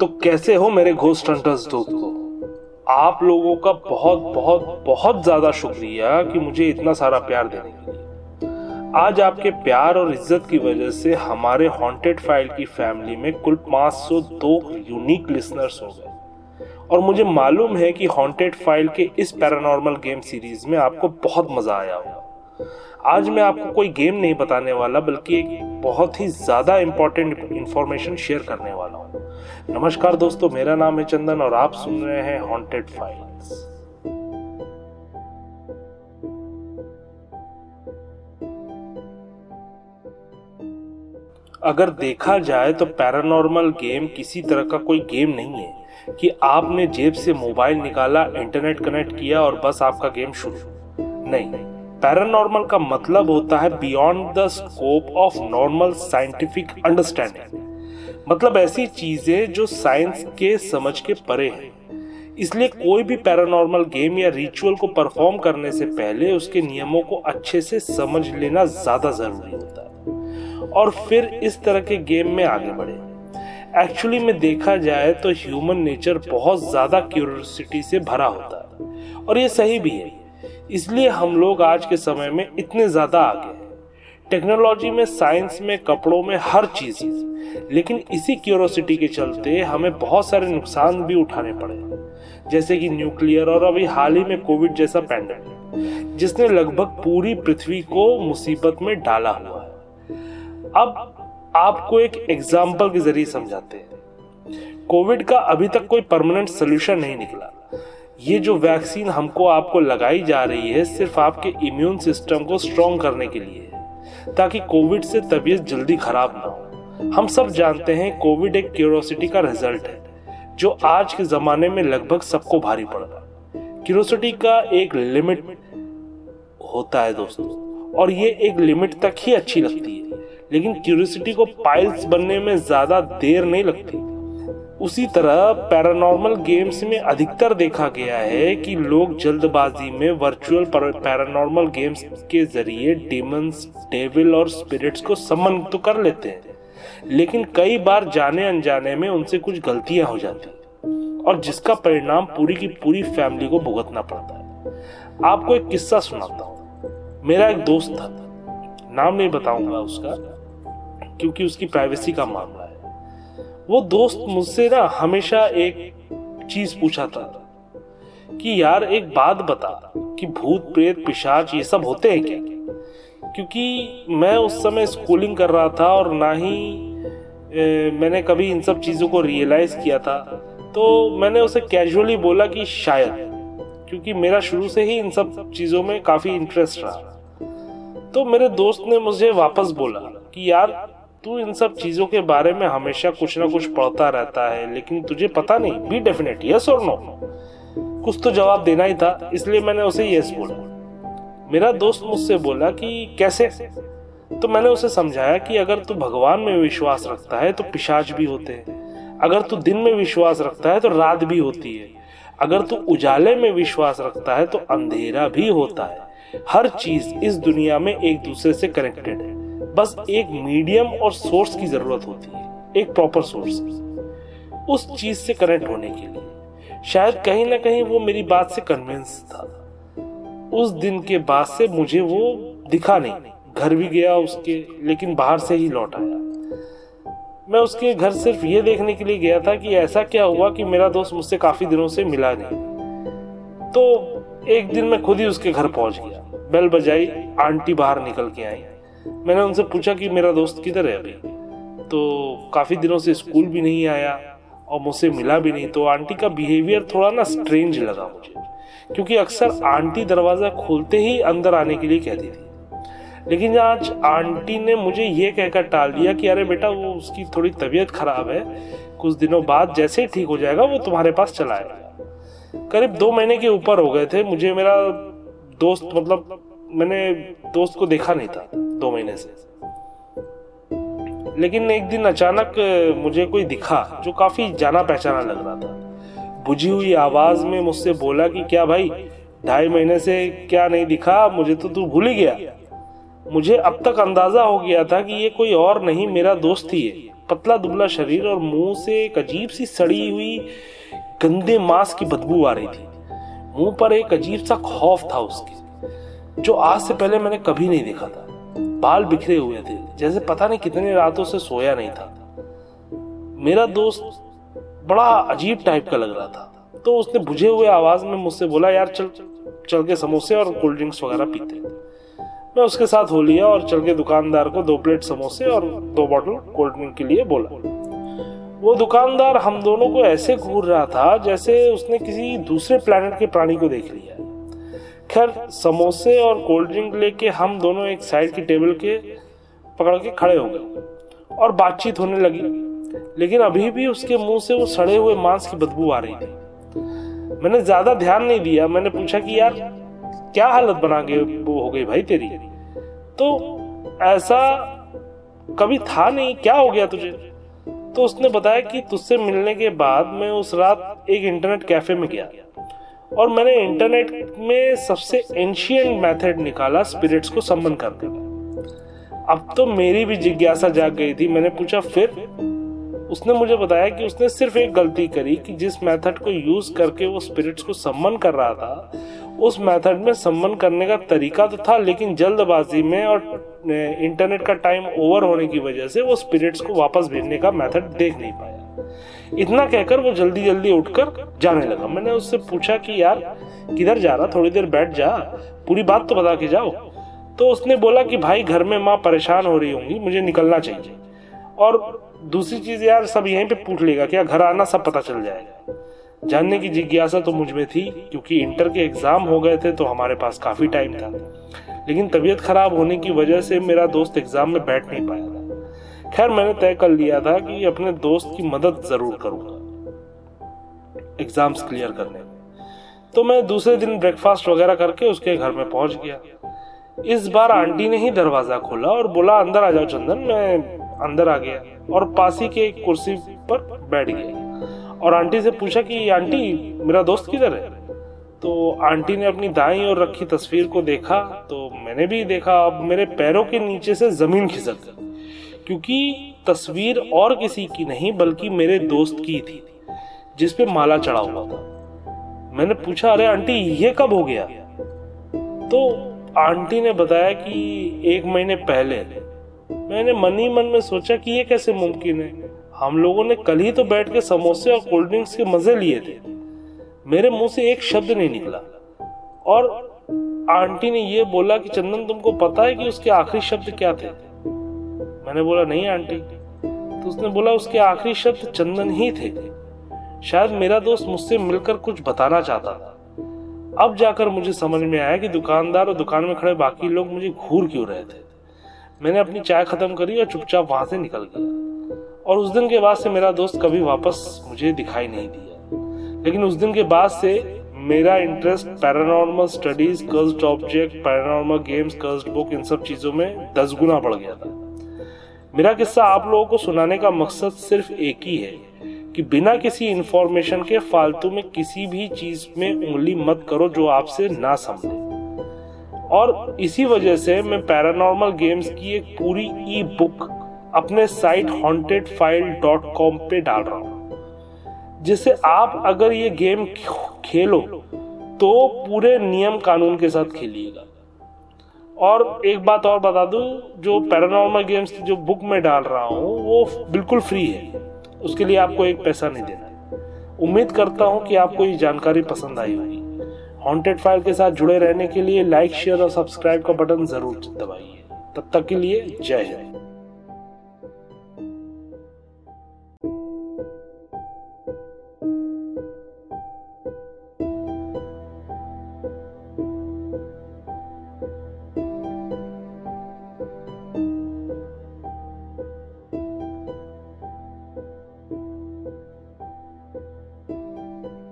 तो कैसे हो मेरे घोस्ट हंटर्स दोस्तों आप लोगों का बहुत बहुत बहुत ज़्यादा शुक्रिया कि मुझे इतना सारा प्यार देने के लिए। आज आपके प्यार और इज़्ज़त की वजह से हमारे हॉन्टेड फ़ाइल की फैमिली में कुल 502 यूनिक लिसनर्स हो गए। और मुझे मालूम है कि हॉन्टेड फ़ाइल के इस पैरानॉर्मल गेम सीरीज़ में आपको बहुत मज़ा आया होगा। आज मैं आपको कोई गेम नहीं बताने वाला, बल्कि एक बहुत ही ज़्यादा इंपॉर्टेंट इंफॉर्मेशन शेयर करने वाला हूँ। नमस्कार दोस्तों, मेरा नाम है चंदन और आप सुन रहे हैं हॉन्टेड फाइल्स अगर देखा जाए तो पैरानॉर्मल गेम किसी तरह का कोई गेम नहीं है कि आपने जेब से मोबाइल निकाला इंटरनेट कनेक्ट किया और बस आपका गेम शुरू। नहीं। पैरानॉर्मल का मतलब होता है beyond the scope of normal scientific understanding मतलब ऐसी चीज़ें जो साइंस के समझ के परे हैं। इसलिए कोई भी पैरानॉर्मल गेम या रिचुअल को परफॉर्म करने से पहले उसके नियमों को अच्छे से समझ लेना ज़्यादा ज़रूरी होता है। और फिर इस तरह के गेम में आगे बढ़े। एक्चुअली में देखा जाए तो ह्यूमन नेचर बहुत ज़्यादा क्यूरियोसिटी से भरा होता है। और ये सही भी है। इसलिए हम लोग आज के समय में इतने ज़्यादा आगे हैं। टेक्नोलॉजी में, साइंस में, कपड़ों में, हर चीज़ लेकिन इसी क्यूरोसिटी के चलते हमें बहुत सारे नुकसान भी उठाने पड़े जैसे कि न्यूक्लियर और अभी हाल ही में कोविड जैसा पैंडेमिक जिसने लगभग पूरी पृथ्वी को मुसीबत में डाला हुआ है। अब आपको एक एग्ज़ाम्पल के ज़रिए समझाते हैं। कोविड का अभी तक कोई परमानेंट सोल्यूशन नहीं निकला। ये जो वैक्सीन हमको आपको लगाई जा रही है सिर्फ़ आपके इम्यून सिस्टम को स्ट्रॉन्ग करने के लिए है ताकि कोविड से तबीयत जल्दी खराब ना हो। हम सब जानते हैं कोविड एक क्यूरोसिटी का रिज़ल्ट है, जो आज के जमाने में लगभग सबको भारी पड़ रहा क्यूरोसिटी का एक लिमिट होता है दोस्तों, और ये एक लिमिट तक ही अच्छी लगती है, लेकिन क्यूरोसिटी को पाइल्स बनने में ज़्यादा देर नहीं लगती। उसी तरह पैरानॉर्मल गेम्स में अधिकतर देखा गया है कि लोग जल्दबाजी में वर्चुअल पैरानॉर्मल गेम्स के ज़रिए डीमंस डेविल और स्पिरिट्स को समन तो कर लेते हैं। लेकिन कई बार जाने अनजाने में उनसे कुछ गलतियाँ हो जाती और जिसका परिणाम पूरी की पूरी फैमिली को भुगतना पड़ता है। आपको एक किस्सा सुनाता हूँ। मेरा एक दोस्त था। नाम नहीं बताऊँगा उसका, क्योंकि उसकी प्राइवेसी का मामला है। वो दोस्त मुझसे ना हमेशा एक चीज़ पूछा था कि यार एक बात बता कि भूत प्रेत पिशाच ये सब होते हैं क्या? क्योंकि मैं उस समय स्कूलिंग कर रहा था और ना ही ए, मैंने कभी इन सब चीज़ों को रियलाइज़ किया था। तो मैंने उसे कैजुअली बोला कि शायद क्योंकि मेरा शुरू से ही इन सब चीज़ों में काफ़ी इंटरेस्ट रहा। तो मेरे दोस्त ने मुझे वापस बोला कि यार तू इन सब चीज़ों के बारे में हमेशा कुछ ना कुछ पढ़ता रहता है, लेकिन तुझे पता नहीं बी डेफिनेट यस और नो कुछ तो जवाब देना ही था, इसलिए मैंने उसे यस बोला। मेरा दोस्त मुझसे बोला कि, कैसे? तो मैंने उसे समझाया कि अगर तू भगवान में विश्वास रखता है तो पिशाच भी होते हैं। अगर तू दिन में विश्वास रखता है तो रात भी होती है। अगर तू उजाले में विश्वास रखता है तो अंधेरा भी होता है। हर चीज़ इस दुनिया में एक दूसरे से कनेक्टेड है। बस एक मीडियम और सोर्स की ज़रूरत होती है, एक प्रॉपर सोर्स उस चीज़ से कनेक्ट होने के लिए। शायद कहीं ना कहीं वो मेरी बात से कन्विंस था। उस दिन के बाद से मुझे वो दिखा नहीं। घर भी गया उसके, लेकिन बाहर से ही लौट आया। मैं उसके घर सिर्फ़ ये देखने के लिए गया था कि ऐसा क्या हुआ कि मेरा दोस्त मुझसे काफ़ी दिनों से मिला नहीं। तो एक दिन मैं खुद ही उसके घर पहुँच गया। बेल बजाई आंटी बाहर निकल के आई। मैंने उनसे पूछा कि मेरा दोस्त किधर है अभी? तो काफ़ी दिनों से स्कूल भी नहीं आया और मुझसे मिला भी नहीं तो आंटी का बिहेवियर थोड़ा ना स्ट्रेंज लगा मुझे, क्योंकि अक्सर आंटी दरवाज़ा खोलते ही अंदर आने के लिए कहती थी। लेकिन आज आंटी ने मुझे ये कहकर टाल दिया कि अरे बेटा, वो उसकी थोड़ी तबीयत खराब है, कुछ दिनों बाद जैसे ही ठीक हो जाएगा, वो तुम्हारे पास चला आएगा। करीब दो महीने के ऊपर हो गए थे, मुझे मेरा दोस्त मतलब मैंने दोस्त को देखा नहीं था। दो महीने से। लेकिन एक दिन अचानक मुझे कोई दिखा जो काफ़ी जाना पहचाना लग रहा था। बुझी हुई आवाज़ में मुझसे बोला कि, क्या भाई, ढाई महीने से क्या नहीं दिखा? मुझे तो तू भूल ही गया। मुझे अब तक अंदाज़ा हो गया था कि ये कोई और नहीं, मेरा दोस्त ही है। पतला दुबला शरीर और मुँह से एक अजीब सी सड़ी हुई, गंदे मांस की बदबू आ रही थी। मुँह पर एक अजीब सा खौफ था उसके, जो आज से पहले मैंने कभी नहीं देखा था। बाल बिखरे हुए थे, जैसे पता नहीं कितने रातों से सोया नहीं था। मेरा दोस्त बड़ा अजीब टाइप का लग रहा था। तो उसने बुझे हुए आवाज़ में मुझसे बोला, यार, चल चल के समोसे और कोल्ड ड्रिंक्स वगैरह पीते मैं उसके साथ हो लिया और चल के दुकानदार को दो प्लेट समोसे और दो बॉटल कोल्ड ड्रिंक के लिए बोला। वो दुकानदार हम दोनों को ऐसे घूर रहा था जैसे उसने किसी दूसरे प्लेनेट के प्राणी को देख लिया। खैर समोसे और कोल्ड ड्रिंक लेके हम दोनों एक साइड की टेबल के पकड़ के खड़े हो गए और बातचीत होने लगी। लेकिन अभी भी उसके मुँह से वो सड़े हुए मांस की बदबू आ रही थी। मैंने ज़्यादा ध्यान नहीं दिया। मैंने पूछा कि यार, क्या हालत बना के वो हो गई भाई तेरी? तो ऐसा कभी था नहीं। क्या हो गया तुझे? तो उसने बताया कि तुझसे मिलने के बाद मैं उस रात एक इंटरनेट कैफ़े में गया। और मैंने इंटरनेट में सबसे एंशियंट मेथड निकाला स्पिरिट्स को सम्मन करके। अब तो मेरी भी जिज्ञासा जाग गई थी। मैंने पूछा, फिर? उसने मुझे बताया कि उसने सिर्फ़ एक गलती करी कि जिस मेथड को यूज़ करके वो स्पिरिट्स को सम्मन कर रहा था, उस मेथड में सम्मन करने का तरीका तो था, लेकिन जल्दबाजी में और इंटरनेट का टाइम ओवर होने की वजह से वो स्पिरिट्स को वापस भेजने का मेथड देख नहीं पाया। इतना कहकर वो जल्दी जल्दी उठकर जाने लगा। मैंने उससे पूछा कि, यार, किधर जा रहा? थोड़ी देर बैठ जा। पूरी बात तो बता के जाओ। तो उसने बोला कि, भाई, घर में माँ परेशान हो रही होंगी, मुझे निकलना चाहिए। और दूसरी चीज़, यार, सब यहीं पे पूछ लेगा क्या घर आना, सब पता चल जाएगा। जानने की जिज्ञासा तो मुझमें थी, क्योंकि इंटर के एग्ज़ाम हो गए थे तो हमारे पास काफ़ी टाइम था। लेकिन तबीयत खराब होने की वजह से मेरा दोस्त एग्ज़ाम में बैठ नहीं पाया। खैर, मैंने तय कर लिया था कि अपने दोस्त की मदद ज़रूर करूँगा। एग्ज़ाम्स क्लियर करने तो मैं दूसरे दिन ब्रेकफास्ट वगैरह करके उसके घर में पहुँच गया। इस बार आंटी ने ही दरवाज़ा खोला और बोला, अंदर आ जाओ चंदन, मैं अंदर आ गया और पासी के एक कुर्सी पर बैठ गया। और आंटी से पूछा कि, आंटी, मेरा दोस्त किधर है? तो आंटी ने अपनी दाई और रखी तस्वीर को देखा तो मैंने भी देखा, अब मेरे पैरों के नीचे से ज़मीन खिसक गई। क्योंकि तस्वीर और किसी की नहीं, बल्कि मेरे दोस्त की थी जिसपे माला चढ़ा हुआ था। मैंने पूछा, अरे, आंटी, ये कब हो गया? तो आंटी ने बताया कि एक महीने पहले। मैंने मन ही मन में सोचा कि ये कैसे मुमकिन है। हम लोगों ने कल ही तो बैठ के समोसे और कोल्ड ड्रिंक्स के मज़े लिए थे। मेरे मुँह से एक शब्द नहीं निकला। और आंटी ने ये बोला कि, चंदन, तुमको पता है कि उसके आखिरी शब्द क्या थे? मैंने बोला, नहीं, आंटी। तो उसने बोला, उसके आखिरी शब्द चंदन ही थे। शायद मेरा दोस्त मुझसे मिलकर कुछ बताना चाहता था। अब जाकर मुझे समझ में आया कि दुकानदार और दुकान में खड़े बाकी लोग मुझे घूर क्यों रहे थे। मैंने अपनी चाय खत्म करी और चुपचाप वहाँ से निकल गया। और उस दिन के बाद से मेरा दोस्त कभी वापस मुझे दिखाई नहीं दिया। लेकिन उस दिन के बाद से मेरा interest paranormal studies cursed object paranormal games cursed book इन सब चीज़ों में दस गुना बढ़ गया था। मेरा किस्सा आप लोगों को सुनाने का मकसद सिर्फ़ एक ही है कि बिना किसी इंफॉर्मेशन के फालतू में किसी भी चीज़ में उंगली मत करो जो आपसे ना समझे। और इसी वजह से मैं पैरानॉर्मल गेम्स की एक पूरी ई बुक अपने site haunted file dot com पे डाल रहा हूँ, जिससे आप अगर ये गेम खेलो तो पूरे नियम कानून के साथ खेलिएगा। और एक बात और बता दूँ, जो पैरानॉर्मल गेम्स की जो बुक में डाल रहा हूँ, वो बिल्कुल फ्री है। उसके लिए आपको एक पैसा नहीं देना उम्मीद करता हूँ कि आपको ये जानकारी पसंद आई होगी। हॉन्टेड फ़ाइल के साथ जुड़े रहने के लिए लाइक शेयर और सब्सक्राइब का बटन ज़रूर दबाइए। तब तक के लिए जय हिंद।